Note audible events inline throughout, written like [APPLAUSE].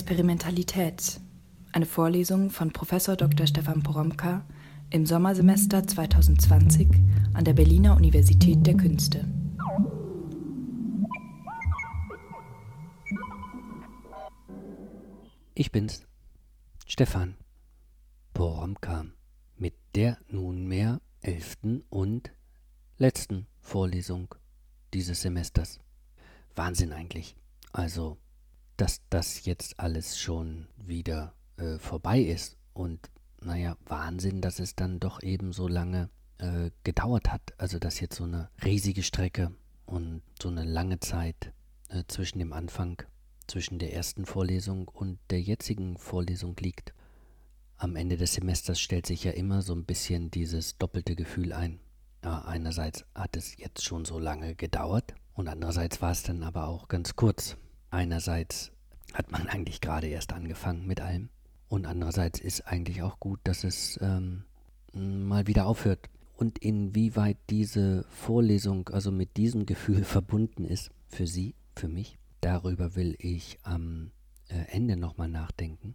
Experimentalität. Eine Vorlesung von Prof. Dr. Stefan Poromka im Sommersemester 2020 an der Berliner Universität der Künste. Ich bin's, Stefan Poromka, mit der nunmehr elften und letzten Vorlesung dieses Semesters. Wahnsinn eigentlich. Also dass das jetzt alles schon wieder äh, vorbei ist. Und naja, Wahnsinn, dass es dann doch eben so lange äh, gedauert hat. Also dass jetzt so eine riesige Strecke und so eine lange Zeit äh, zwischen dem Anfang, zwischen der ersten Vorlesung und der jetzigen Vorlesung liegt. Am Ende des Semesters stellt sich ja immer so ein bisschen dieses doppelte Gefühl ein. Ja, einerseits hat es jetzt schon so lange gedauert und andererseits war es dann aber auch ganz kurz. Einerseits hat man eigentlich gerade erst angefangen mit allem und andererseits ist eigentlich auch gut, dass es ähm, mal wieder aufhört. Und inwieweit diese Vorlesung also mit diesem Gefühl [LAUGHS] verbunden ist für Sie, für mich, darüber will ich am äh, Ende nochmal nachdenken.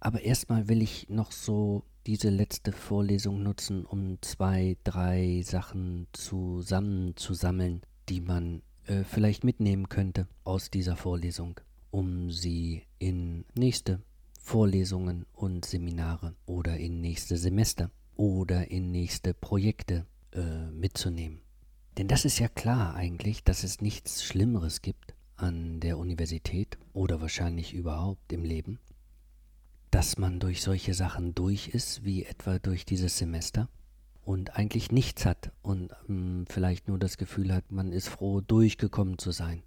Aber erstmal will ich noch so diese letzte Vorlesung nutzen, um zwei, drei Sachen zusammenzusammeln, die man äh, vielleicht mitnehmen könnte aus dieser Vorlesung, um sie in nächste Vorlesungen und Seminare oder in nächste Semester oder in nächste Projekte äh, mitzunehmen. Denn das ist ja klar eigentlich, dass es nichts Schlimmeres gibt an der Universität oder wahrscheinlich überhaupt im Leben, dass man durch solche Sachen durch ist, wie etwa durch dieses Semester und eigentlich nichts hat und ähm, vielleicht nur das Gefühl hat, man ist froh, durchgekommen zu sein.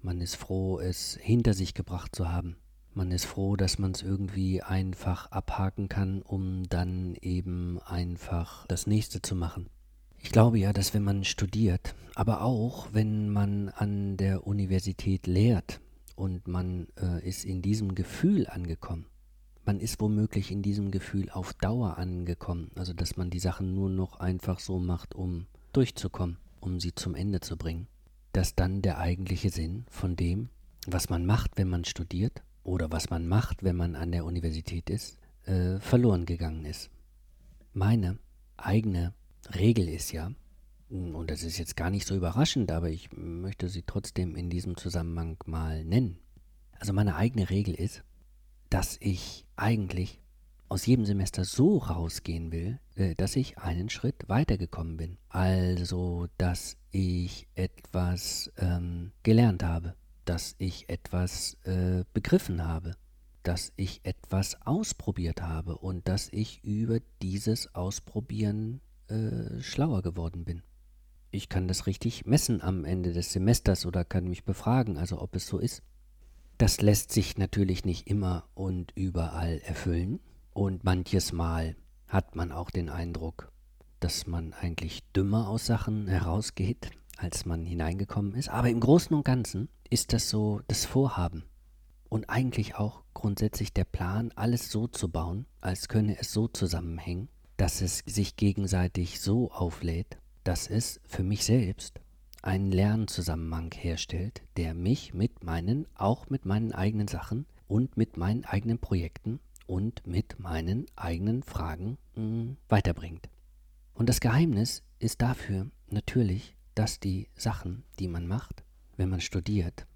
Man ist froh, es hinter sich gebracht zu haben. Man ist froh, dass man es irgendwie einfach abhaken kann, um dann eben einfach das nächste zu machen. Ich glaube ja, dass wenn man studiert, aber auch wenn man an der Universität lehrt und man äh, ist in diesem Gefühl angekommen, man ist womöglich in diesem Gefühl auf Dauer angekommen. Also dass man die Sachen nur noch einfach so macht, um durchzukommen, um sie zum Ende zu bringen. Dass dann der eigentliche Sinn von dem, was man macht, wenn man studiert oder was man macht, wenn man an der Universität ist, äh, verloren gegangen ist. Meine eigene Regel ist ja, und das ist jetzt gar nicht so überraschend, aber ich möchte sie trotzdem in diesem Zusammenhang mal nennen. Also meine eigene Regel ist, dass ich eigentlich aus jedem Semester so rausgehen will, äh, dass ich einen Schritt weitergekommen bin. Also, dass ich etwas ähm, gelernt habe, dass ich etwas äh, begriffen habe, dass ich etwas ausprobiert habe und dass ich über dieses Ausprobieren äh, schlauer geworden bin. Ich kann das richtig messen am Ende des Semesters oder kann mich befragen, also ob es so ist. Das lässt sich natürlich nicht immer und überall erfüllen. Und manches Mal hat man auch den Eindruck, dass man eigentlich dümmer aus Sachen herausgeht, als man hineingekommen ist. Aber im Großen und Ganzen ist das so das Vorhaben und eigentlich auch grundsätzlich der Plan, alles so zu bauen, als könne es so zusammenhängen, dass es sich gegenseitig so auflädt, dass es für mich selbst einen Lernzusammenhang herstellt, der mich mit meinen, auch mit meinen eigenen Sachen und mit meinen eigenen Projekten und mit meinen eigenen Fragen mh, hm, weiterbringt. Und das Geheimnis ist dafür natürlich, dass die Sachen, die man macht, wenn man studiert,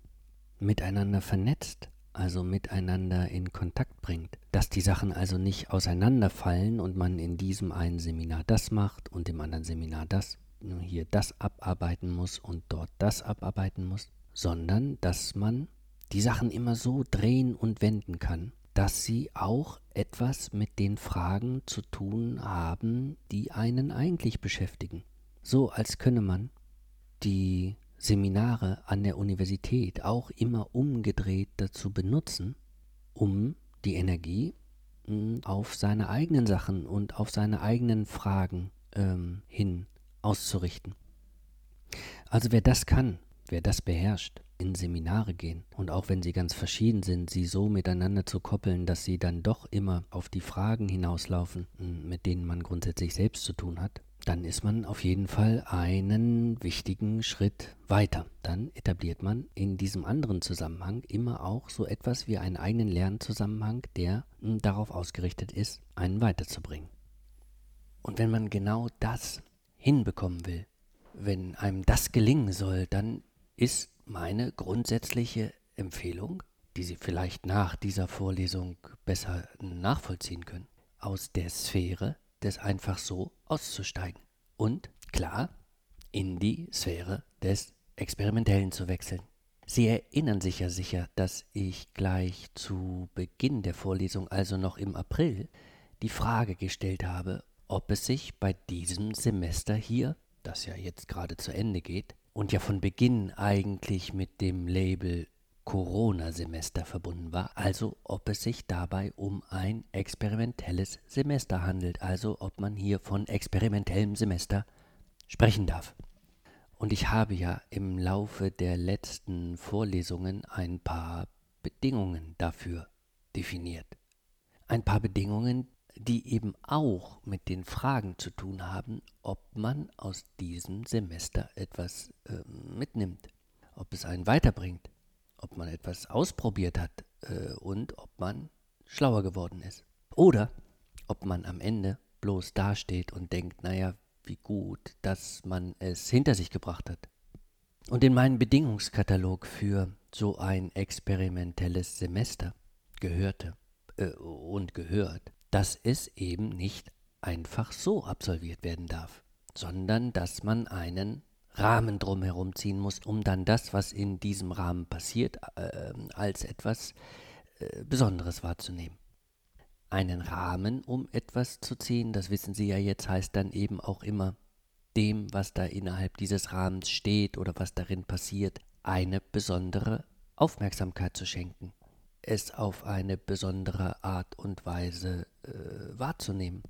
miteinander vernetzt, also miteinander in Kontakt bringt, dass die Sachen also nicht auseinanderfallen und man in diesem einen Seminar das macht und im anderen Seminar das, nur hier das abarbeiten muss und dort das abarbeiten muss, sondern dass man die Sachen immer so drehen und wenden kann, dass sie auch etwas mit den Fragen zu tun haben, die einen eigentlich beschäftigen. So als könne man die Seminare an der Universität auch immer umgedreht dazu benutzen, um die Energie hm, auf seine eigenen Sachen und auf seine eigenen Fragen ähm, hin auszurichten. Also wer das kann, wer das beherrscht, in Seminare gehen und auch wenn sie ganz verschieden sind, sie so miteinander zu koppeln, dass sie dann doch immer auf die Fragen hinauslaufen, mit denen man grundsätzlich selbst zu tun hat, dann ist man auf jeden Fall einen wichtigen Schritt weiter. Dann etabliert man in diesem anderen Zusammenhang immer auch so etwas wie einen eigenen Lernzusammenhang, der hm, darauf ausgerichtet ist, einen weiterzubringen. Und wenn man genau das hinbekommen will, wenn einem das gelingen soll, dann ist meine grundsätzliche Empfehlung, die Sie vielleicht nach dieser Vorlesung besser nachvollziehen können, aus der Sphäre des einfach so auszusteigen und klar in die Sphäre des Experimentellen zu wechseln. Sie erinnern sich ja sicher, dass ich gleich zu Beginn der Vorlesung, also noch im April, die Frage gestellt habe, ob es sich bei diesem Semester hier, das ja jetzt gerade zu Ende geht, und ja von Beginn eigentlich mit dem Label Corona-Semester verbunden war, also ob es sich dabei um ein experimentelles Semester handelt, also ob man hier von experimentellem Semester sprechen darf. Und ich habe ja im Laufe der letzten Vorlesungen ein paar Bedingungen dafür definiert. Ein paar Bedingungen, die eben auch mit den Fragen zu tun haben, ob man aus diesem Semester etwas äh, mitnimmt, ob es einen weiterbringt ob man etwas ausprobiert hat äh, und ob man schlauer geworden ist. Oder ob man am Ende bloß dasteht und denkt, naja, wie gut, dass man es hinter sich gebracht hat. Und in meinen Bedingungskatalog für so ein experimentelles Semester gehörte äh, und gehört, dass es eben nicht einfach so absolviert werden darf, sondern dass man einen Rahmen drumherum ziehen muss, um dann das, was in diesem Rahmen passiert, äh, als etwas äh, Besonderes wahrzunehmen. Einen Rahmen, um etwas zu ziehen, das wissen Sie ja jetzt, heißt dann eben auch immer dem, was da innerhalb dieses Rahmens steht oder was darin passiert, eine besondere Aufmerksamkeit zu schenken, es auf eine besondere Art und Weise äh, wahrzunehmen,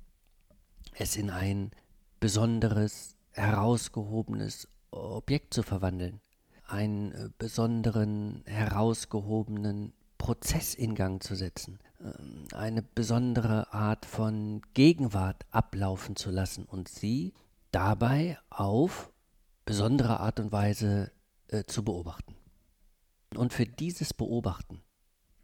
es in ein besonderes, herausgehobenes Objekt zu verwandeln, einen äh, besonderen, herausgehobenen Prozess in Gang zu setzen, ähm, eine besondere Art von Gegenwart ablaufen zu lassen und sie dabei auf besondere Art und Weise äh, zu beobachten. Und für dieses Beobachten,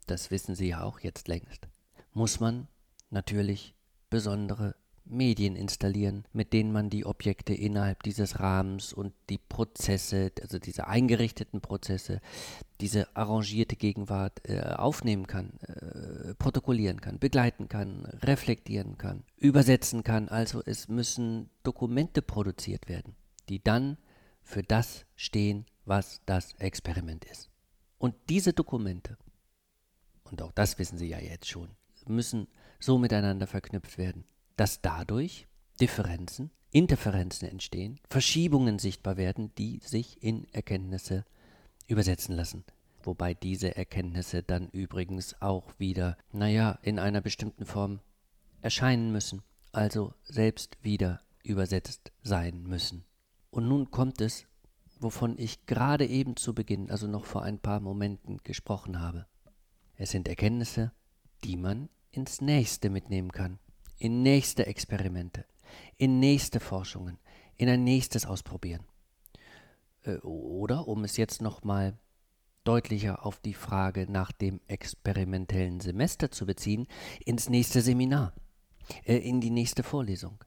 das wissen Sie ja auch jetzt längst, muss man natürlich besondere Medien installieren, mit denen man die Objekte innerhalb dieses Rahmens und die Prozesse, also diese eingerichteten Prozesse, diese arrangierte Gegenwart äh, aufnehmen kann, äh, protokollieren kann, begleiten kann, reflektieren kann, übersetzen kann. Also es müssen Dokumente produziert werden, die dann für das stehen, was das Experiment ist. Und diese Dokumente, und auch das wissen Sie ja jetzt schon, müssen so miteinander verknüpft werden, dass dadurch Differenzen, Interferenzen entstehen, Verschiebungen sichtbar werden, die sich in Erkenntnisse übersetzen lassen. Wobei diese Erkenntnisse dann übrigens auch wieder, naja, in einer bestimmten Form erscheinen müssen, also selbst wieder übersetzt sein müssen. Und nun kommt es, wovon ich gerade eben zu Beginn, also noch vor ein paar Momenten gesprochen habe. Es sind Erkenntnisse, die man ins nächste mitnehmen kann, in nächste Experimente, in nächste Forschungen, in ein nächstes Ausprobieren. Äh, oder, um es jetzt nochmal deutlicher auf die Frage nach dem experimentellen Semester zu beziehen, ins nächste Seminar, äh, in die nächste Vorlesung,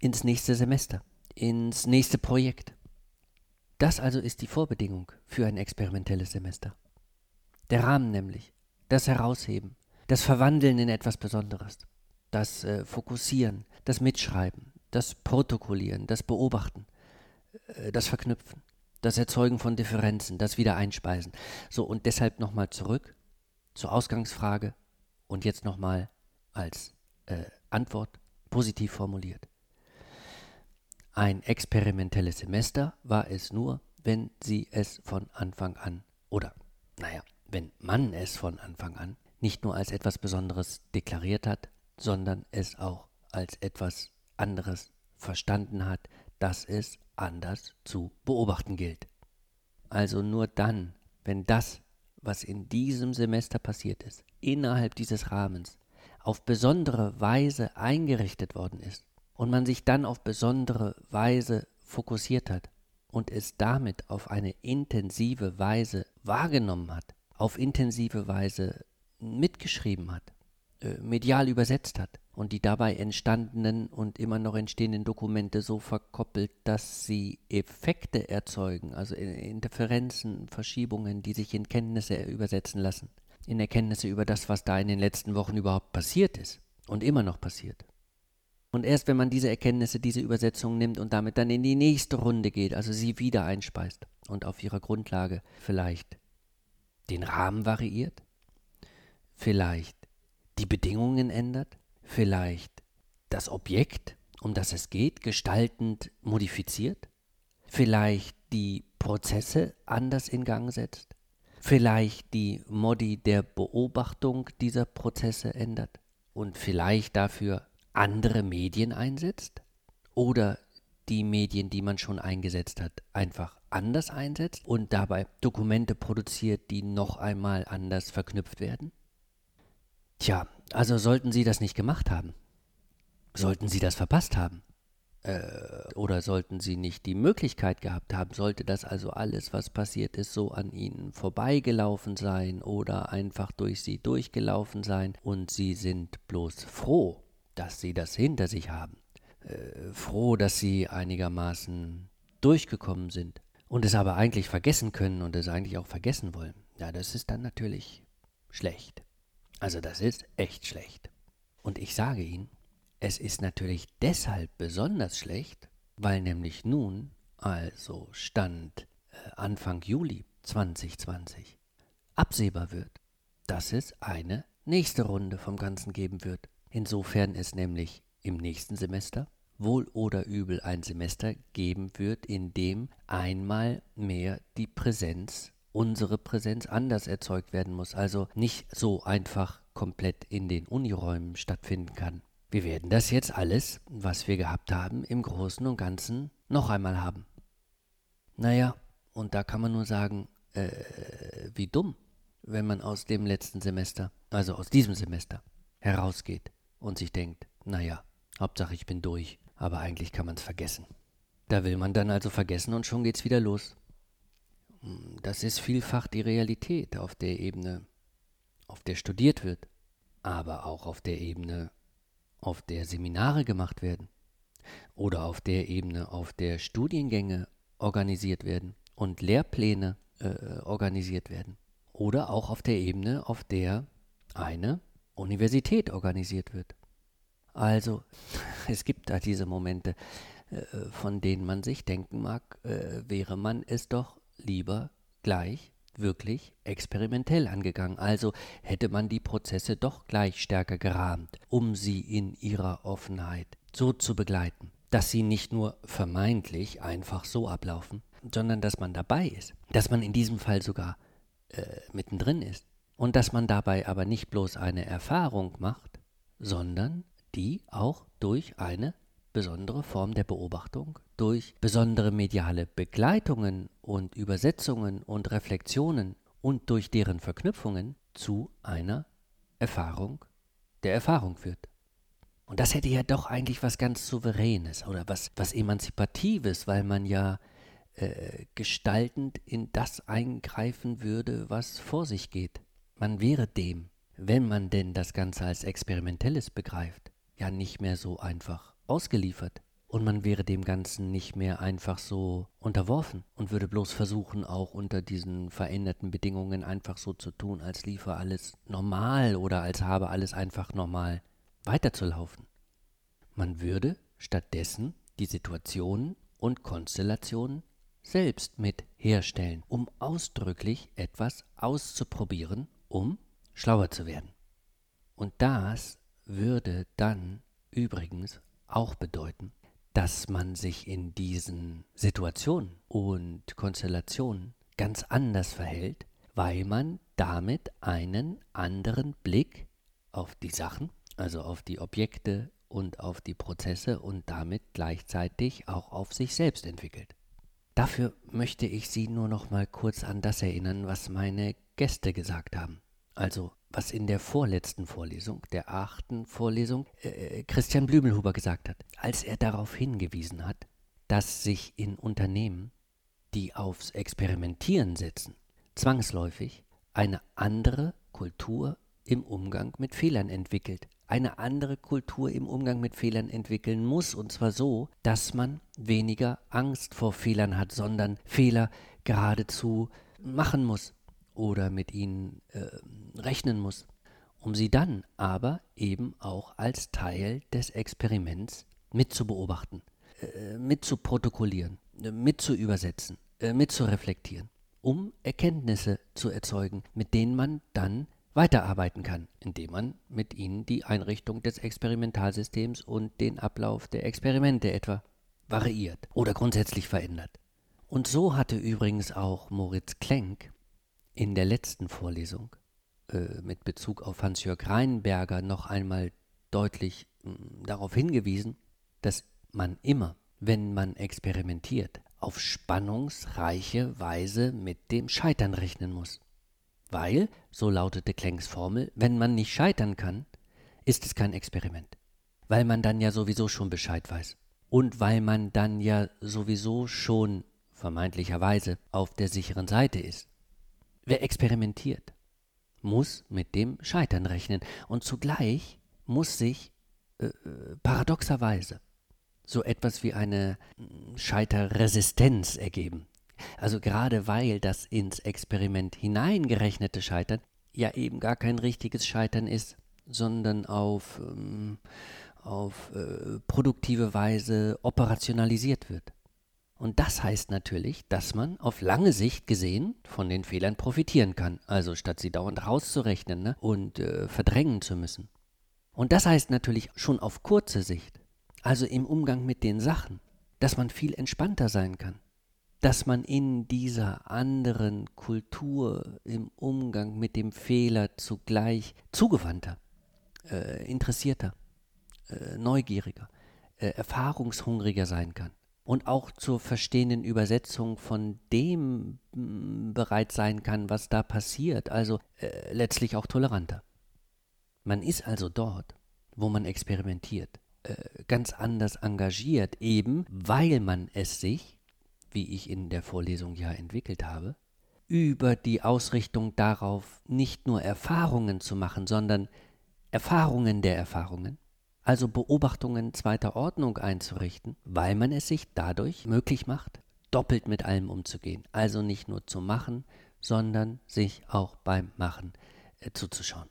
ins nächste Semester, ins nächste Projekt. Das also ist die Vorbedingung für ein experimentelles Semester. Der Rahmen nämlich, das Herausheben, das Verwandeln in etwas Besonderes das äh, Fokussieren, das Mitschreiben, das Protokollieren, das Beobachten, äh, das Verknüpfen, das Erzeugen von Differenzen, das Wiedereinspeisen. So, und deshalb nochmal zurück zur Ausgangsfrage und jetzt nochmal als äh, Antwort positiv formuliert. Ein experimentelles Semester war es nur, wenn Sie es von Anfang an oder, naja, wenn man es von Anfang an nicht nur als etwas Besonderes deklariert hat, sondern es auch als etwas anderes verstanden hat, das es anders zu beobachten gilt. Also nur dann wenn das, was in diesem Semester passiert ist, innerhalb dieses Rahmens, auf besondere Weise eingerichtet worden ist und man sich dann auf besondere Weise fokussiert hat und es damit auf eine intensive Weise wahrgenommen hat, auf intensive Weise mitgeschrieben hat, äh, medial übersetzt hat und die dabei entstandenen und immer noch entstehenden Dokumente so verkoppelt, dass sie Effekte erzeugen, also Interferenzen, Verschiebungen, die sich in Kenntnisse übersetzen lassen, in Erkenntnisse über das, was da in den letzten Wochen überhaupt passiert ist und immer noch passiert. Und erst wenn man diese Erkenntnisse, diese Übersetzung nimmt und damit dann in die nächste Runde geht, also sie wieder einspeist und auf ihrer Grundlage vielleicht den Rahmen variiert, vielleicht die Bedingungen ändert, vielleicht das Objekt, um das es geht, gestaltend modifiziert, vielleicht die Prozesse anders in Gang setzt, vielleicht die Modi der Beobachtung dieser Prozesse ändert und vielleicht dafür andere Medien einsetzt oder die Medien, die man schon eingesetzt hat, einfach anders einsetzt und dabei Dokumente produziert, die noch einmal anders verknüpft werden? Tja, also sollten Sie das nicht gemacht haben, sollten Sie das verpasst haben, äh, oder sollten Sie nicht die Möglichkeit gehabt haben, sollte das also alles, was passiert ist, so an Ihnen vorbeigelaufen sein oder einfach durch Sie durchgelaufen sein und Sie sind bloß froh, dass Sie das hinter sich haben, äh, froh, dass Sie einigermaßen durchgekommen sind und es aber eigentlich vergessen können und es eigentlich auch vergessen wollen. Ja, das ist dann natürlich schlecht. Also das ist echt schlecht. Und ich sage Ihnen, es ist natürlich deshalb besonders schlecht, weil nämlich nun, also Stand äh, Anfang Juli 2020, absehbar wird, dass es eine nächste Runde vom Ganzen geben wird. Insofern es nämlich im nächsten Semester wohl oder übel ein Semester geben wird, in dem einmal mehr die Präsenz unsere Präsenz anders erzeugt werden muss, also nicht so einfach komplett in den Uniräumen stattfinden kann. Wir werden das jetzt alles, was wir gehabt haben, im Großen und Ganzen noch einmal haben. Naja, und da kann man nur sagen, äh, wie dumm, wenn man aus dem letzten Semester, also aus diesem Semester, herausgeht und sich denkt, naja, Hauptsache ich bin durch, aber eigentlich kann man es vergessen. Da will man dann also vergessen und schon geht's wieder los. Das ist vielfach die Realität auf der Ebene, auf der studiert wird, aber auch auf der Ebene, auf der Seminare gemacht werden oder auf der Ebene, auf der Studiengänge organisiert werden und Lehrpläne äh, organisiert werden oder auch auf der Ebene, auf der eine Universität organisiert wird. Also, [LAUGHS] es gibt da diese Momente, äh, von denen man sich denken mag, äh, wäre man es doch lieber gleich wirklich experimentell angegangen. Also hätte man die Prozesse doch gleich stärker gerahmt, um sie in ihrer Offenheit so zu begleiten, dass sie nicht nur vermeintlich einfach so ablaufen, sondern dass man dabei ist, dass man in diesem Fall sogar äh, mittendrin ist und dass man dabei aber nicht bloß eine Erfahrung macht, sondern die auch durch eine besondere Form der Beobachtung, durch besondere mediale Begleitungen und Übersetzungen und Reflexionen und durch deren Verknüpfungen zu einer Erfahrung der Erfahrung führt. Und das hätte ja doch eigentlich was ganz Souveränes oder was, was Emanzipatives, weil man ja äh, gestaltend in das eingreifen würde, was vor sich geht. Man wäre dem, wenn man denn das Ganze als Experimentelles begreift, ja nicht mehr so einfach ausgeliefert. Und man wäre dem Ganzen nicht mehr einfach so unterworfen und würde bloß versuchen, auch unter diesen veränderten Bedingungen einfach so zu tun, als liefe alles normal oder als habe alles einfach normal weiterzulaufen. Man würde stattdessen die Situationen und Konstellationen selbst mit herstellen, um ausdrücklich etwas auszuprobieren, um schlauer zu werden. Und das würde dann übrigens auch bedeuten, dass man sich in diesen Situationen und Konstellationen ganz anders verhält, weil man damit einen anderen Blick auf die Sachen, also auf die Objekte und auf die Prozesse und damit gleichzeitig auch auf sich selbst entwickelt. Dafür möchte ich Sie nur noch mal kurz an das erinnern, was meine Gäste gesagt haben. Also, was in der vorletzten Vorlesung, der achten Vorlesung, äh, Christian Blümelhuber gesagt hat, als er darauf hingewiesen hat, dass sich in Unternehmen, die aufs Experimentieren setzen, zwangsläufig eine andere Kultur im Umgang mit Fehlern entwickelt, eine andere Kultur im Umgang mit Fehlern entwickeln muss, und zwar so, dass man weniger Angst vor Fehlern hat, sondern Fehler geradezu machen muss oder mit ihnen äh, rechnen muss, um sie dann aber eben auch als Teil des Experiments mitzubeobachten, äh, mitzuprotokollieren, äh, mitzuübersetzen, äh, mitzureflektieren, um Erkenntnisse zu erzeugen, mit denen man dann weiterarbeiten kann, indem man mit ihnen die Einrichtung des Experimentalsystems und den Ablauf der Experimente etwa variiert oder grundsätzlich verändert. Und so hatte übrigens auch Moritz Klenk in der letzten Vorlesung äh, mit Bezug auf Hans-Jörg Reinberger noch einmal deutlich mh, darauf hingewiesen, dass man immer, wenn man experimentiert, auf spannungsreiche Weise mit dem Scheitern rechnen muss. Weil, so lautete Klenks Formel, wenn man nicht scheitern kann, ist es kein Experiment. Weil man dann ja sowieso schon Bescheid weiß. Und weil man dann ja sowieso schon vermeintlicherweise auf der sicheren Seite ist. Wer experimentiert, muss mit dem Scheitern rechnen und zugleich muss sich äh, äh paradoxerweise so etwas wie eine Scheiterresistenz ergeben. Also gerade weil das ins Experiment hineingerechnete Scheitern ja eben gar kein richtiges Scheitern ist, sondern auf, ähm, auf äh, produktive Weise operationalisiert wird. Und das heißt natürlich, dass man auf lange Sicht gesehen von den Fehlern profitieren kann, also statt sie dauernd rauszurechnen ne, und äh, verdrängen zu müssen. Und das heißt natürlich schon auf kurze Sicht, also im Umgang mit den Sachen, dass man viel entspannter sein kann. Dass man in dieser anderen Kultur im Umgang mit dem Fehler zugleich zugewandter, äh, interessierter, äh, neugieriger, äh, erfahrungshungriger sein kann und auch zur verstehenden Übersetzung von dem mm, bereit sein kann, was da passiert, also äh, letztlich auch toleranter. Man ist also dort, wo man experimentiert, äh, ganz anders engagiert, eben weil man es sich wie ich in der Vorlesung ja entwickelt habe, über die Ausrichtung darauf, nicht nur Erfahrungen zu machen, sondern Erfahrungen der Erfahrungen, also Beobachtungen zweiter Ordnung einzurichten, weil man es sich dadurch möglich macht, doppelt mit allem umzugehen. Also nicht nur zu machen, sondern sich auch beim Machen äh, zuzuschauen.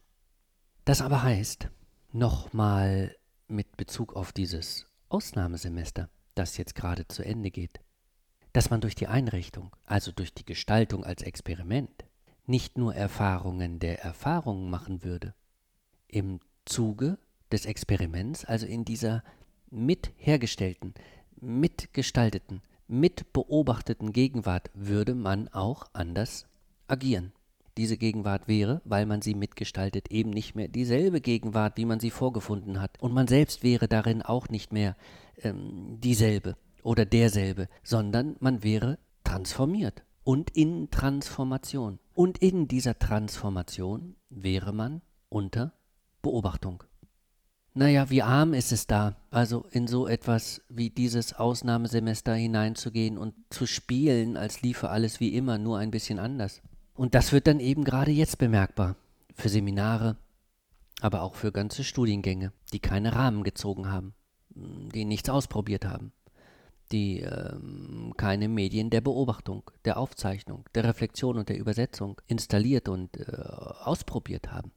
Das aber heißt, nochmal mit Bezug auf dieses Ausnahmesemester, das jetzt gerade zu Ende geht, dass man durch die Einrichtung, also durch die Gestaltung als Experiment, nicht nur Erfahrungen der Erfahrungen machen würde. Im Zuge des Experiments, also in dieser mithergestellten, mitgestalteten, mitbeobachteten Gegenwart, würde man auch anders agieren. Diese Gegenwart wäre, weil man sie mitgestaltet, eben nicht mehr dieselbe Gegenwart, wie man sie vorgefunden hat. Und man selbst wäre darin auch nicht mehr ähm, dieselbe oder derselbe, sondern man wäre transformiert und in Transformation. Und in dieser Transformation wäre man unter Beobachtung. Naja, wie arm ist es da, also in so etwas wie dieses Ausnahmesemester hineinzugehen und zu spielen, als liefe alles wie immer, nur ein bisschen anders. Und das wird dann eben gerade jetzt bemerkbar. Für Seminare, aber auch für ganze Studiengänge, die keine Rahmen gezogen haben, die nichts ausprobiert haben die ähm, keine Medien der Beobachtung, der Aufzeichnung, der Reflexion und der Übersetzung installiert und äh, ausprobiert haben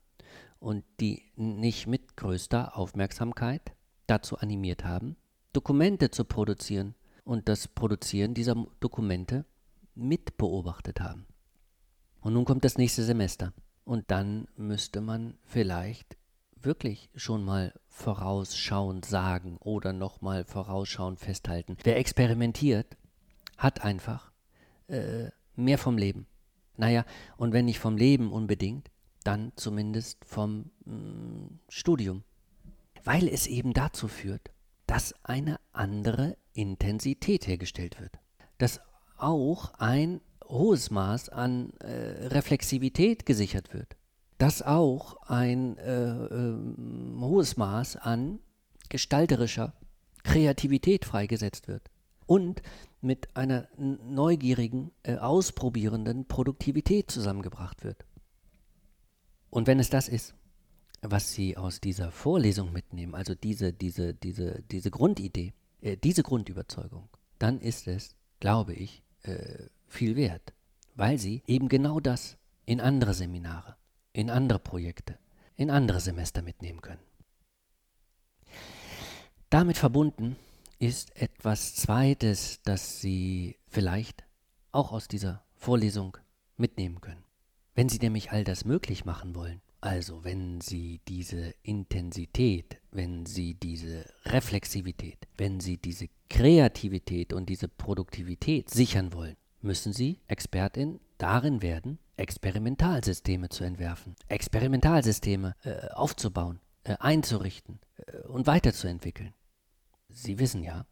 und die nicht mit größter Aufmerksamkeit dazu animiert haben, Dokumente zu produzieren und das Produzieren dieser Dokumente mitbeobachtet haben. Und nun kommt das nächste Semester und dann müsste man vielleicht wirklich schon mal vorausschauend sagen oder nochmal vorausschauend festhalten. Wer experimentiert, hat einfach äh, mehr vom Leben. Naja, und wenn nicht vom Leben unbedingt, dann zumindest vom mh, mm, Studium. Weil es eben dazu führt, dass eine andere Intensität hergestellt wird. Dass auch ein hohes Maß an äh, Reflexivität gesichert wird, dass auch ein äh, äh, hohes Maß an gestalterischer Kreativität freigesetzt wird und mit einer neugierigen, äh, ausprobierenden Produktivität zusammengebracht wird. Und wenn es das ist, was Sie aus dieser Vorlesung mitnehmen, also diese, diese, diese, diese Grundidee, äh, diese Grundüberzeugung, dann ist es, glaube ich, äh, viel wert, weil Sie eben genau das in andere Seminare, in andere Projekte, in andere Semester mitnehmen können. Damit verbunden ist etwas Zweites, das Sie vielleicht auch aus dieser Vorlesung mitnehmen können. Wenn Sie nämlich all das möglich machen wollen, also wenn Sie diese Intensität, wenn Sie diese Reflexivität, wenn Sie diese Kreativität und diese Produktivität sichern wollen, müssen Sie Expertin darin werden, Experimentalsysteme zu entwerfen, Experimentalsysteme äh, aufzubauen, äh, einzurichten äh, und weiterzuentwickeln. Sie wissen ja,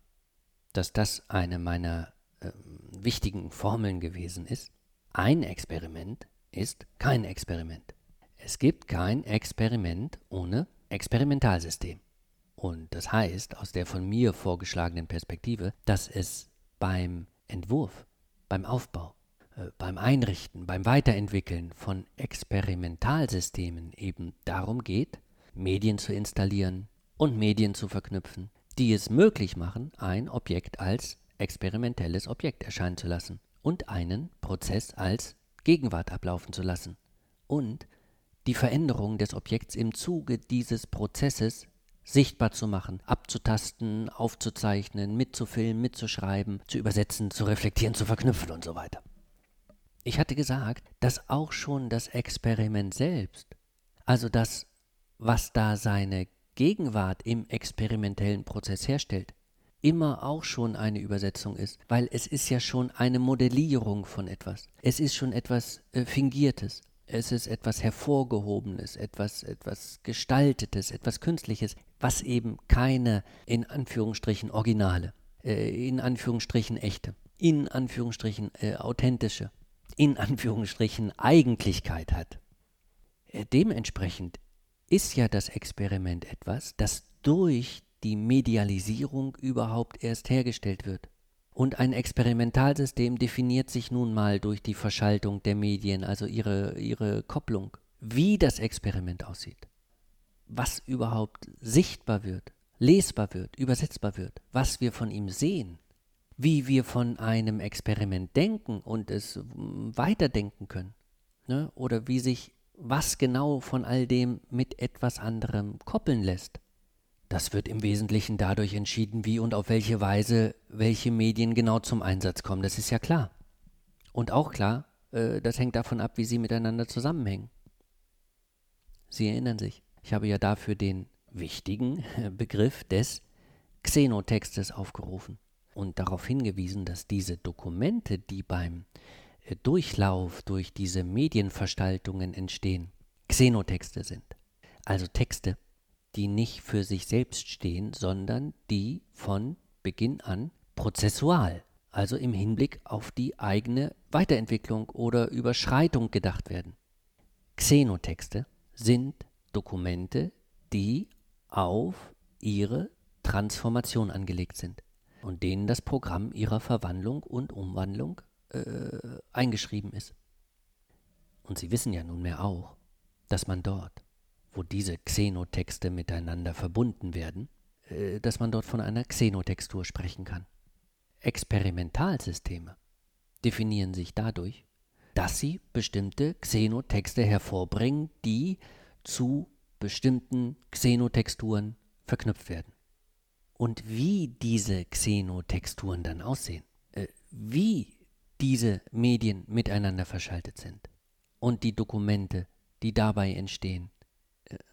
dass das eine meiner äh, wichtigen Formeln gewesen ist. Ein Experiment ist kein Experiment. Es gibt kein Experiment ohne Experimentalsystem. Und das heißt, aus der von mir vorgeschlagenen Perspektive, dass es beim Entwurf, beim Aufbau, äh, beim Einrichten, beim Weiterentwickeln von Experimentalsystemen eben darum geht, Medien zu installieren und Medien zu verknüpfen, die es möglich machen, ein Objekt als experimentelles Objekt erscheinen zu lassen und einen Prozess als Gegenwart ablaufen zu lassen und die Veränderung des Objekts im Zuge dieses Prozesses sichtbar zu machen, abzutasten, aufzuzeichnen, mitzufilmen, mitzuschreiben, zu übersetzen, zu reflektieren, zu verknüpfen und so weiter. Ich hatte gesagt, dass auch schon das Experiment selbst, also das, was da seine Gegenwart im experimentellen Prozess herstellt, immer auch schon eine Übersetzung ist, weil es ist ja schon eine Modellierung von etwas. Es ist schon etwas äh, Fingiertes. Es ist etwas Hervorgehobenes, etwas, etwas Gestaltetes, etwas Künstliches, was eben keine, in Anführungsstrichen, Originale, äh, in Anführungsstrichen echte, in Anführungsstrichen äh, authentische, in Anführungsstrichen Eigentlichkeit hat. Äh, dementsprechend ist ja das Experiment etwas, das durch die Medialisierung überhaupt erst hergestellt wird. Und ein Experimentalsystem definiert sich nun mal durch die Verschaltung der Medien, also ihre, ihre Kopplung. Wie das Experiment aussieht, was überhaupt sichtbar wird, lesbar wird, übersetzbar wird, was wir von ihm sehen, wie wir von einem Experiment denken und es weiterdenken können, ne? oder wie sich was genau von all dem mit etwas anderem koppeln lässt. Das wird im Wesentlichen dadurch entschieden, wie und auf welche Weise welche Medien genau zum Einsatz kommen. Das ist ja klar. Und auch klar, äh, das hängt davon ab, wie sie miteinander zusammenhängen. Sie erinnern sich, ich habe ja dafür den wichtigen [LAUGHS] Begriff des Xenotextes aufgerufen und darauf hingewiesen, dass diese Dokumente, die beim Durchlauf durch diese Medienverstaltungen entstehen, Xenotexte sind. Also Texte, die nicht für sich selbst stehen, sondern die von Beginn an prozessual, also im Hinblick auf die eigene Weiterentwicklung oder Überschreitung gedacht werden. Xenotexte sind Dokumente, die auf ihre Transformation angelegt sind und denen das Programm ihrer Verwandlung und Umwandlung äh, eingeschrieben ist. Und Sie wissen ja nunmehr auch, dass man dort, wo diese Xenotexte miteinander verbunden werden, äh, dass man dort von einer Xenotextur sprechen kann. Experimentalsysteme definieren sich dadurch, dass sie bestimmte Xenotexte hervorbringen, die zu bestimmten Xenotexturen verknüpft werden. Und wie diese Xenotexturen dann aussehen, äh, wie diese Medien miteinander verschaltet sind und die Dokumente, die dabei entstehen,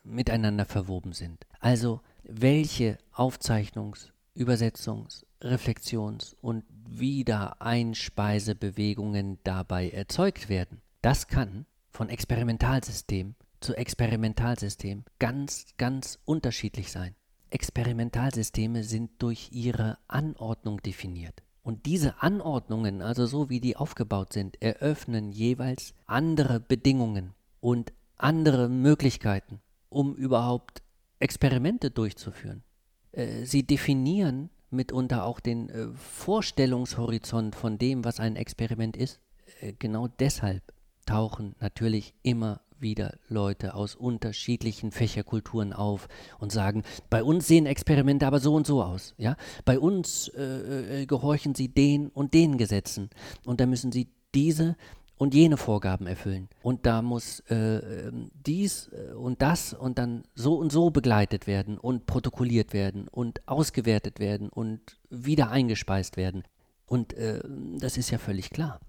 miteinander verwoben sind. Also welche Aufzeichnungs-, Übersetzungs-, Reflexions- und Wiedereinspeisebewegungen dabei erzeugt werden, das kann von Experimentalsystem zu Experimentalsystem ganz, ganz unterschiedlich sein. Experimentalsysteme sind durch ihre Anordnung definiert. Und diese Anordnungen, also so wie die aufgebaut sind, eröffnen jeweils andere Bedingungen und andere Möglichkeiten, um überhaupt Experimente durchzuführen. Äh, sie definieren mitunter auch den äh, Vorstellungshorizont von dem, was ein Experiment ist. Äh, genau deshalb tauchen natürlich immer wieder Leute aus unterschiedlichen Fächerkulturen auf und sagen, bei uns sehen Experimente aber so und so aus. Ja? Bei uns äh, gehorchen sie den und den Gesetzen und da müssen sie diese und jene Vorgaben erfüllen. Und da muss äh, ähm, dies äh, und das und dann so und so begleitet werden und protokolliert werden und ausgewertet werden und wieder eingespeist werden. Und äh, das ist ja völlig klar.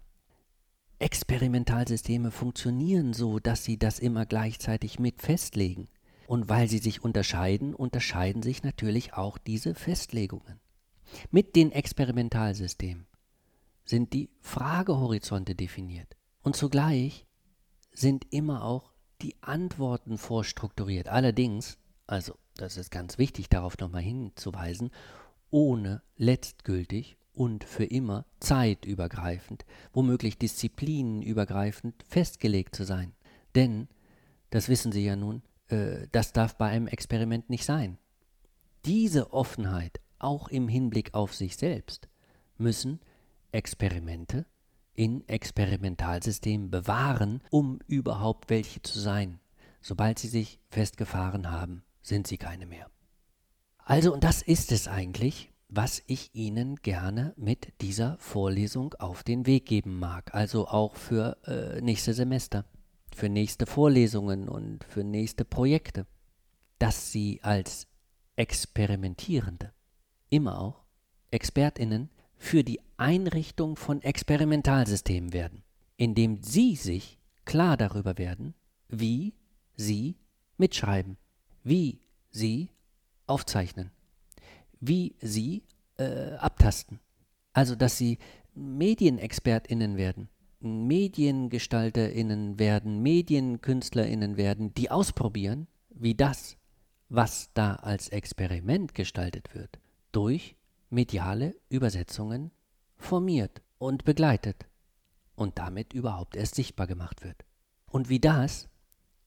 Experimentalsysteme funktionieren so, dass sie das immer gleichzeitig mit festlegen. Und weil sie sich unterscheiden, unterscheiden sich natürlich auch diese Festlegungen. Mit den Experimentalsystemen sind die Fragehorizonte definiert. Und zugleich sind immer auch die Antworten vorstrukturiert. Allerdings, also das ist ganz wichtig darauf nochmal hinzuweisen, ohne letztgültig und für immer zeitübergreifend, womöglich disziplinenübergreifend festgelegt zu sein. Denn, das wissen Sie ja nun, äh, das darf bei einem Experiment nicht sein. Diese Offenheit, auch im Hinblick auf sich selbst, müssen Experimente in Experimentalsystemen bewahren, um überhaupt welche zu sein. Sobald sie sich festgefahren haben, sind sie keine mehr. Also, und das ist es eigentlich, was ich Ihnen gerne mit dieser Vorlesung auf den Weg geben mag, also auch für äh, nächste Semester, für nächste Vorlesungen und für nächste Projekte, dass Sie als Experimentierende immer auch Expertinnen für die Einrichtung von Experimentalsystemen werden, indem Sie sich klar darüber werden, wie Sie mitschreiben, wie Sie aufzeichnen wie sie äh, abtasten. Also, dass sie Medienexpertinnen werden, Mediengestalterinnen werden, Medienkünstlerinnen werden, die ausprobieren, wie das, was da als Experiment gestaltet wird, durch mediale Übersetzungen formiert und begleitet und damit überhaupt erst sichtbar gemacht wird. Und wie das,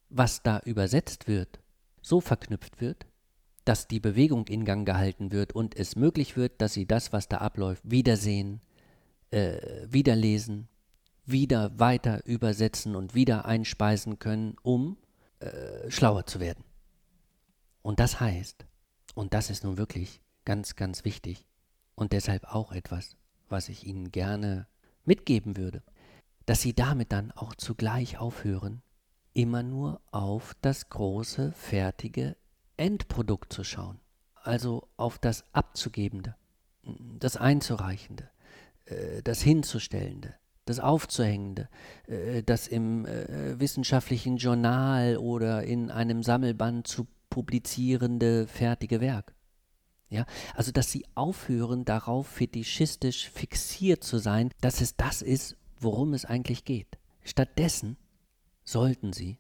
was da übersetzt wird, so verknüpft wird dass die Bewegung in Gang gehalten wird und es möglich wird, dass sie das, was da abläuft, wiedersehen, äh, wiederlesen, wieder weiter übersetzen und wieder einspeisen können, um äh, schlauer zu werden. Und das heißt, und das ist nun wirklich ganz, ganz wichtig und deshalb auch etwas, was ich Ihnen gerne mitgeben würde, dass Sie damit dann auch zugleich aufhören, immer nur auf das große, fertige Endprodukt zu schauen, also auf das Abzugebende, das Einzureichende, äh, das Hinzustellende, das Aufzuhängende, äh, das im äh, wissenschaftlichen Journal oder in einem Sammelband zu publizierende fertige Werk. Ja, also dass sie aufhören, darauf fetischistisch fixiert zu sein, dass es das ist, worum es eigentlich geht. Stattdessen sollten sie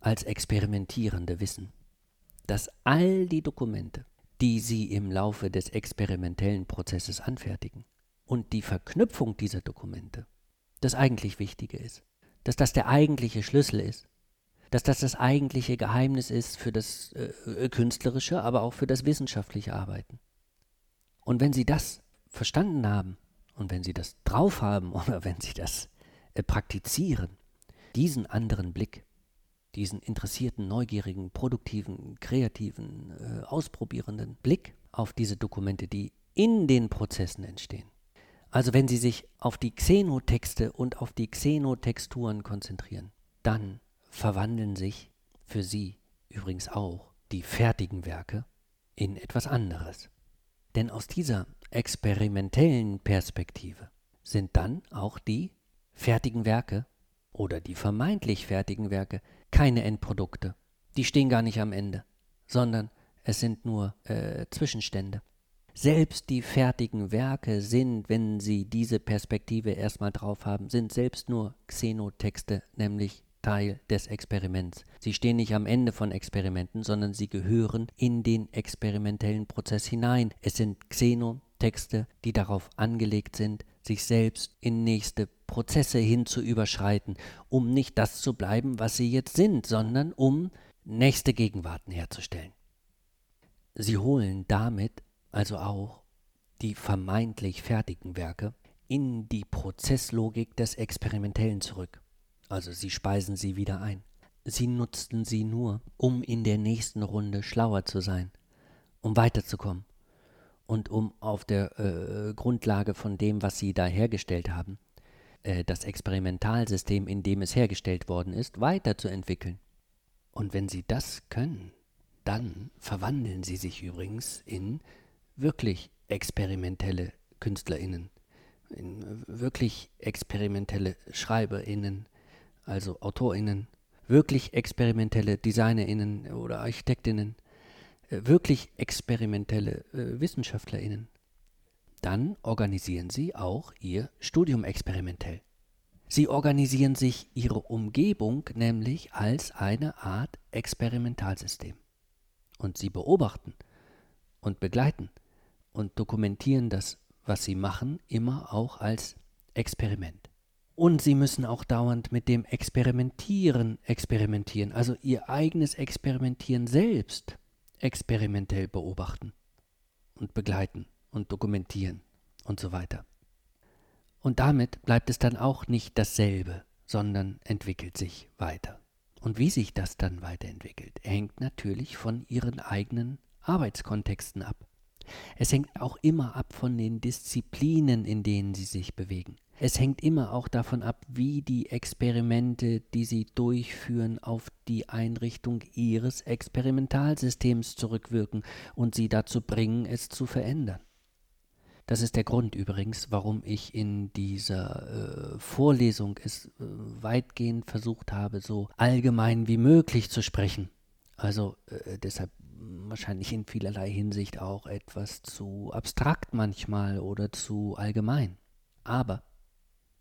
als Experimentierende wissen, dass all die Dokumente, die Sie im Laufe des experimentellen Prozesses anfertigen und die Verknüpfung dieser Dokumente das eigentlich Wichtige ist, dass das der eigentliche Schlüssel ist, dass das das eigentliche Geheimnis ist für das äh, künstlerische, aber auch für das wissenschaftliche Arbeiten. Und wenn Sie das verstanden haben und wenn Sie das drauf haben [LAUGHS] oder wenn Sie das äh, praktizieren, diesen anderen Blick diesen interessierten, neugierigen, produktiven, kreativen, äh, ausprobierenden Blick auf diese Dokumente, die in den Prozessen entstehen. Also wenn Sie sich auf die Xenotexte und auf die Xenotexturen konzentrieren, dann verwandeln sich für Sie übrigens auch die fertigen Werke in etwas anderes. Denn aus dieser experimentellen Perspektive sind dann auch die fertigen Werke oder die vermeintlich fertigen Werke keine Endprodukte. Die stehen gar nicht am Ende, sondern es sind nur äh, Zwischenstände. Selbst die fertigen Werke sind, wenn Sie diese Perspektive erstmal drauf haben, sind selbst nur Xenotexte, nämlich Teil des Experiments. Sie stehen nicht am Ende von Experimenten, sondern sie gehören in den experimentellen Prozess hinein. Es sind Xeno, Texte, die darauf angelegt sind, sich selbst in nächste Prozesse hin zu überschreiten, um nicht das zu bleiben, was sie jetzt sind, sondern um nächste Gegenwarten herzustellen. Sie holen damit also auch die vermeintlich fertigen Werke in die Prozesslogik des Experimentellen zurück. Also sie speisen sie wieder ein. Sie nutzten sie nur, um in der nächsten Runde schlauer zu sein, um weiterzukommen und um auf der äh, Grundlage von dem, was sie da hergestellt haben, äh, das Experimentalsystem, in dem es hergestellt worden ist, weiterzuentwickeln. Und wenn sie das können, dann verwandeln sie sich übrigens in wirklich experimentelle KünstlerInnen, in wirklich experimentelle SchreiberInnen, also AutorInnen, wirklich experimentelle DesignerInnen oder ArchitektInnen, äh, wirklich experimentelle äh, WissenschaftlerInnen. Dann organisieren sie auch ihr Studium experimentell. Sie organisieren sich ihre Umgebung nämlich als eine Art Experimentalsystem. Und sie beobachten und begleiten und dokumentieren das, was sie machen, immer auch als Experiment. Und sie müssen auch dauernd mit dem Experimentieren experimentieren, also ihr eigenes Experimentieren selbst experimentell beobachten und begleiten und dokumentieren und so weiter. Und damit bleibt es dann auch nicht dasselbe, sondern entwickelt sich weiter. Und wie sich das dann weiterentwickelt, hängt natürlich von ihren eigenen Arbeitskontexten ab. Es hängt auch immer ab von den Disziplinen, in denen sie sich bewegen. Es hängt immer auch davon ab, wie die Experimente, die sie durchführen, auf die Einrichtung ihres Experimentalsystems zurückwirken und sie dazu bringen, es zu verändern. Das ist der Grund übrigens, warum ich in dieser äh, Vorlesung es äh, weitgehend versucht habe, so allgemein wie möglich zu sprechen. Also äh, deshalb wahrscheinlich in vielerlei Hinsicht auch etwas zu abstrakt manchmal oder zu allgemein. Aber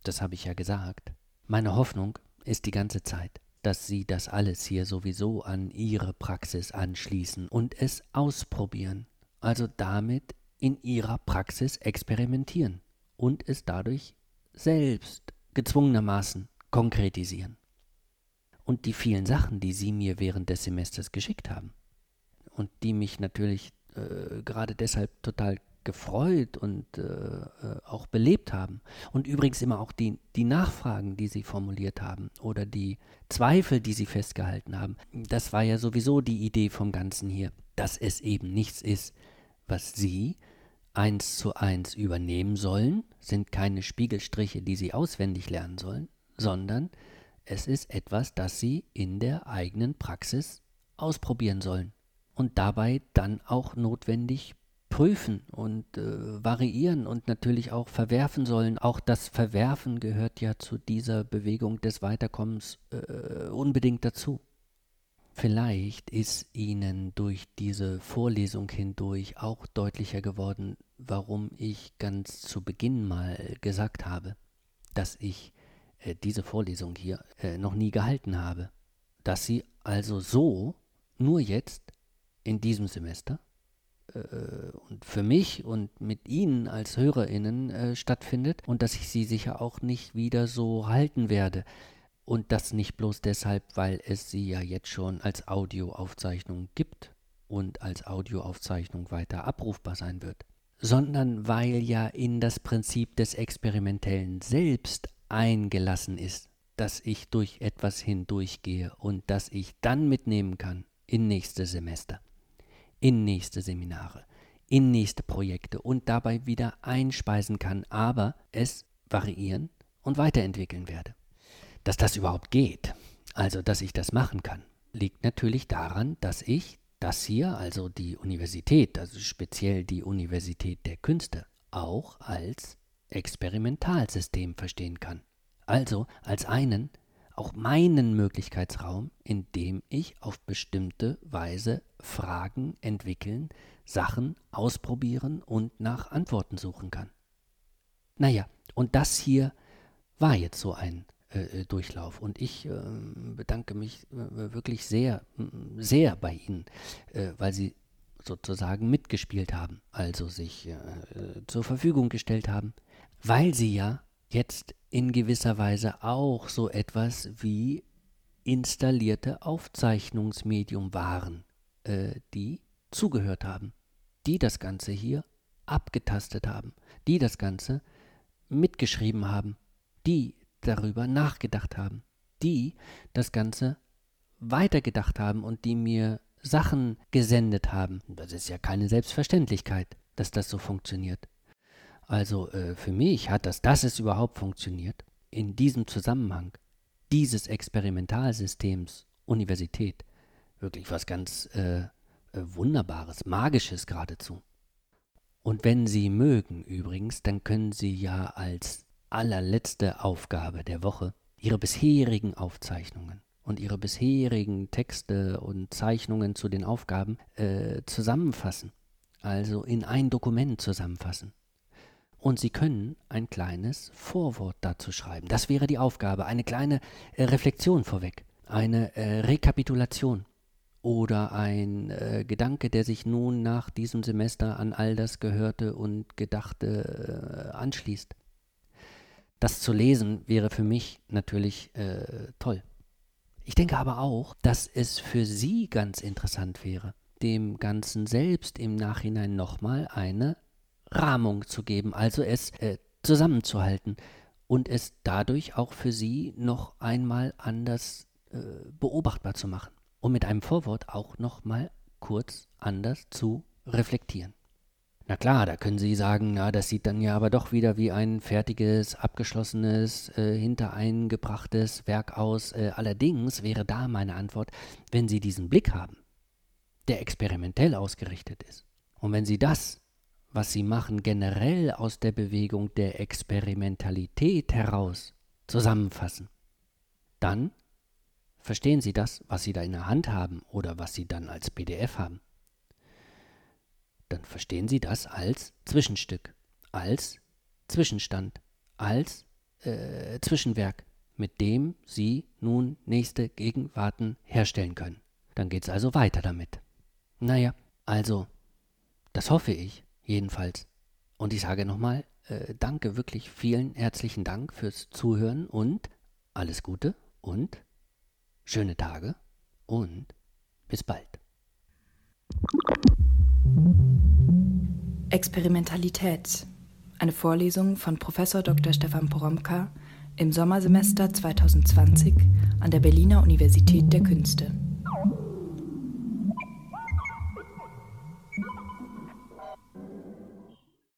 das habe ich ja gesagt. Meine Hoffnung ist die ganze Zeit, dass Sie das alles hier sowieso an Ihre Praxis anschließen und es ausprobieren, also damit in Ihrer Praxis experimentieren und es dadurch selbst gezwungenermaßen konkretisieren. Und die vielen Sachen, die Sie mir während des Semesters geschickt haben und die mich natürlich äh, gerade deshalb total gefreut und äh, äh, auch belebt haben. Und übrigens immer auch die, die Nachfragen, die sie formuliert haben oder die Zweifel, die sie festgehalten haben. Das war ja sowieso die Idee vom Ganzen hier, dass es eben nichts ist, was sie eins zu eins übernehmen sollen, sind keine Spiegelstriche, die sie auswendig lernen sollen, sondern es ist etwas, das sie in der eigenen Praxis ausprobieren sollen und dabei dann auch notwendig prüfen und äh, variieren und natürlich auch verwerfen sollen. Auch das Verwerfen gehört ja zu dieser Bewegung des Weiterkommens äh, unbedingt dazu. Vielleicht ist Ihnen durch diese Vorlesung hindurch auch deutlicher geworden, warum ich ganz zu Beginn mal gesagt habe, dass ich äh, diese Vorlesung hier äh, noch nie gehalten habe. Dass sie also so nur jetzt in diesem Semester und für mich und mit Ihnen als HörerInnen äh, stattfindet und dass ich sie sicher auch nicht wieder so halten werde. Und das nicht bloß deshalb, weil es sie ja jetzt schon als Audioaufzeichnung gibt und als Audioaufzeichnung weiter abrufbar sein wird, sondern weil ja in das Prinzip des Experimentellen selbst eingelassen ist, dass ich durch etwas hindurchgehe und dass ich dann mitnehmen kann in nächste Semester in nächste Seminare, in nächste Projekte und dabei wieder einspeisen kann, aber es variieren und weiterentwickeln werde. Dass das überhaupt geht, also dass ich das machen kann, liegt natürlich daran, dass ich das hier, also die Universität, also speziell die Universität der Künste, auch als Experimentalsystem verstehen kann. Also als einen, auch meinen Möglichkeitsraum, in dem ich auf bestimmte Weise Fragen entwickeln, Sachen ausprobieren und nach Antworten suchen kann. Naja, und das hier war jetzt so ein äh, äh Durchlauf und ich äh, bedanke mich äh, wirklich sehr, sehr bei Ihnen, äh, weil Sie sozusagen mitgespielt haben, also sich äh, zur Verfügung gestellt haben, weil sie ja jetzt in gewisser Weise auch so etwas wie installierte Aufzeichnungsmedium waren, äh, die zugehört haben, die das Ganze hier abgetastet haben, die das Ganze mitgeschrieben haben, die darüber nachgedacht haben, die das Ganze weitergedacht haben und die mir Sachen gesendet haben. Das ist ja keine Selbstverständlichkeit, dass das so funktioniert. Also äh, für mich hat das, dass es überhaupt funktioniert, in diesem Zusammenhang dieses Experimentalsystems Universität wirklich was ganz äh, äh Wunderbares, Magisches geradezu. Und wenn Sie mögen übrigens, dann können Sie ja als allerletzte Aufgabe der Woche Ihre bisherigen Aufzeichnungen und Ihre bisherigen Texte und Zeichnungen zu den Aufgaben äh, zusammenfassen, also in ein Dokument zusammenfassen. Und Sie können ein kleines Vorwort dazu schreiben. Das wäre die Aufgabe, eine kleine äh, Reflexion vorweg, eine äh, Rekapitulation oder ein äh, Gedanke, der sich nun nach diesem Semester an all das Gehörte und Gedachte äh, anschließt. Das zu lesen wäre für mich natürlich äh, toll. Ich denke aber auch, dass es für Sie ganz interessant wäre, dem Ganzen selbst im Nachhinein nochmal eine Rahmung zu geben, also es äh, zusammenzuhalten und es dadurch auch für Sie noch einmal anders äh, beobachtbar zu machen um mit einem Vorwort auch nochmal kurz anders zu reflektieren. Na klar, da können Sie sagen, na, das sieht dann ja aber doch wieder wie ein fertiges, abgeschlossenes, äh, hintereingebrachtes Werk aus. Äh, allerdings wäre da meine Antwort, wenn Sie diesen Blick haben, der experimentell ausgerichtet ist, und wenn Sie das, was Sie machen, generell aus der Bewegung der Experimentalität heraus zusammenfassen, dann Verstehen Sie das, was Sie da in der Hand haben oder was Sie dann als PDF haben? Dann verstehen Sie das als Zwischenstück, als Zwischenstand, als äh, Zwischenwerk, mit dem Sie nun nächste Gegenwarten herstellen können. Dann geht es also weiter damit. Naja, also, das hoffe ich jedenfalls. Und ich sage nochmal, äh, danke, wirklich vielen herzlichen Dank fürs Zuhören und alles Gute und schöne Tage und bis bald. Experimentalität. Eine Vorlesung von Prof. Dr. Stefan Poromka im Sommersemester 2020 an der Berliner Universität der Künste.